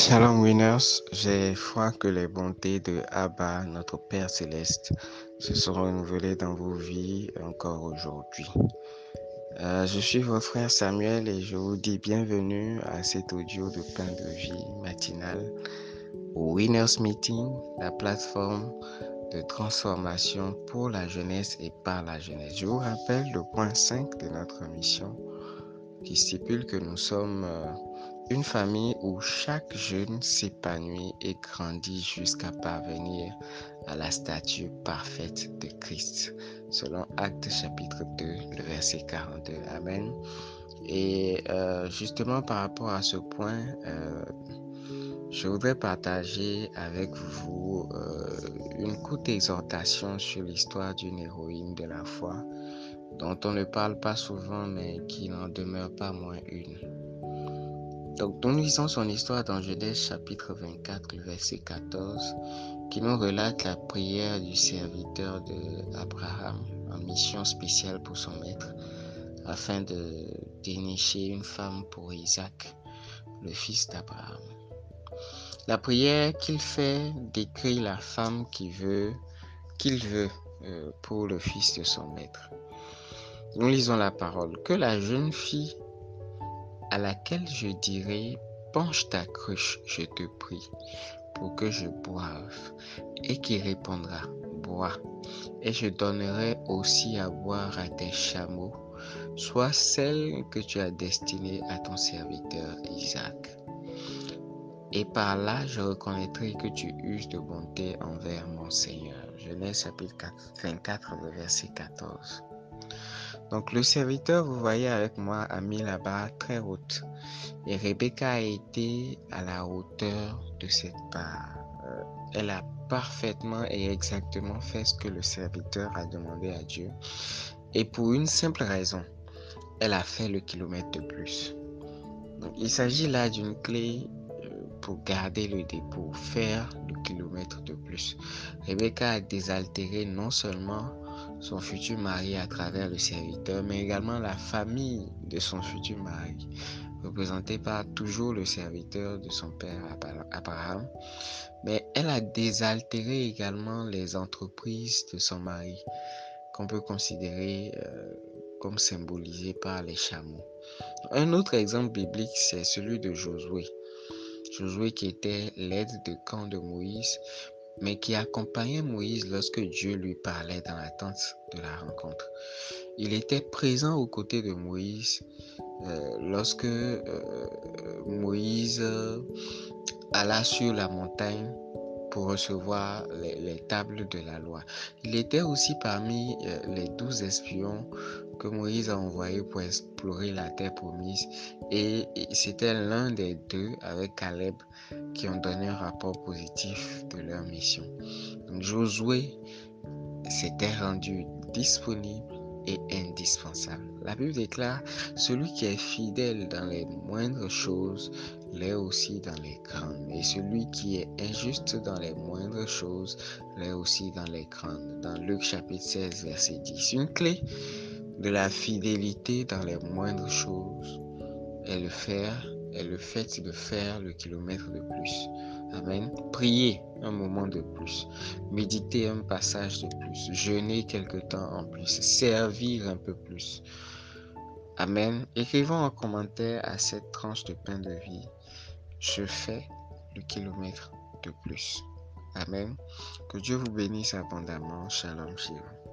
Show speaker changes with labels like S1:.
S1: Shalom winners, j'ai foi que les bontés de Abba, notre Père céleste, se sont renouvelées dans vos vies encore aujourd'hui. Euh, je suis votre frère Samuel et je vous dis bienvenue à cet audio de pain de vie matinal au Winners Meeting, la plateforme de transformation pour la jeunesse et par la jeunesse. Je vous rappelle le point 5 de notre mission qui stipule que nous sommes euh, une famille où chaque jeune s'épanouit et grandit jusqu'à parvenir à la statue parfaite de Christ, selon Actes chapitre 2, le verset 42. Amen. Et euh, justement par rapport à ce point, euh, je voudrais partager avec vous euh, une courte exhortation sur l'histoire d'une héroïne de la foi dont on ne parle pas souvent mais qui n'en demeure pas moins une. Donc, nous lisons son histoire dans Genèse chapitre 24, verset 14, qui nous relate la prière du serviteur d'Abraham en mission spéciale pour son maître, afin de dénicher une femme pour Isaac, le fils d'Abraham. La prière qu'il fait décrit la femme qu'il veut, qu'il veut euh, pour le fils de son maître. Nous lisons la parole. Que la jeune fille à laquelle je dirai, penche ta cruche, je te prie, pour que je boive, et qui répondra, bois, et je donnerai aussi à boire à tes chameaux, soit celle que tu as destinée à ton serviteur Isaac. Et par là, je reconnaîtrai que tu uses de bonté envers mon Seigneur. Genèse chapitre 24, verset 14. Donc le serviteur, vous voyez avec moi, a mis la barre très haute. Et Rebecca a été à la hauteur de cette barre. Euh, elle a parfaitement et exactement fait ce que le serviteur a demandé à Dieu. Et pour une simple raison, elle a fait le kilomètre de plus. Il s'agit là d'une clé euh, pour garder le dépôt, faire le kilomètre de plus. Rebecca a désaltéré non seulement son futur mari à travers le serviteur, mais également la famille de son futur mari, représentée par toujours le serviteur de son père Abraham. Mais elle a désaltéré également les entreprises de son mari, qu'on peut considérer euh, comme symbolisées par les chameaux. Un autre exemple biblique, c'est celui de Josué. Josué qui était l'aide de camp de Moïse, mais qui accompagnait Moïse lorsque Dieu lui parlait dans la tente de la rencontre. Il était présent aux côtés de Moïse euh, lorsque euh, Moïse alla sur la montagne pour recevoir les, tables de la loi. Il était aussi parmi euh, les douze espions que Moïse a envoyés pour explorer la terre promise et, c'était l'un des deux avec Caleb qui ont donné un rapport positif de leur mission. Donc Josué s'était rendu disponible et indispensable. La Bible déclare, celui qui est fidèle dans les moindres choses l'est aussi dans les grandes. Et celui qui est injuste dans les moindres choses l'est aussi dans les grandes. Dans Luc chapitre 16, verset 10. Une clé de la fidélité dans les moindres choses est le faire, est le fait de faire le kilomètre de plus. Amen. Prier un moment de plus. Méditer un passage de plus. Jeûner quelque temps en plus. Servir un peu plus. Amen. Écrivons en commentaire à cette tranche de pain de vie. Je fais le kilomètre de plus. Amen. Que Dieu vous bénisse abondamment. Shalom, shalom.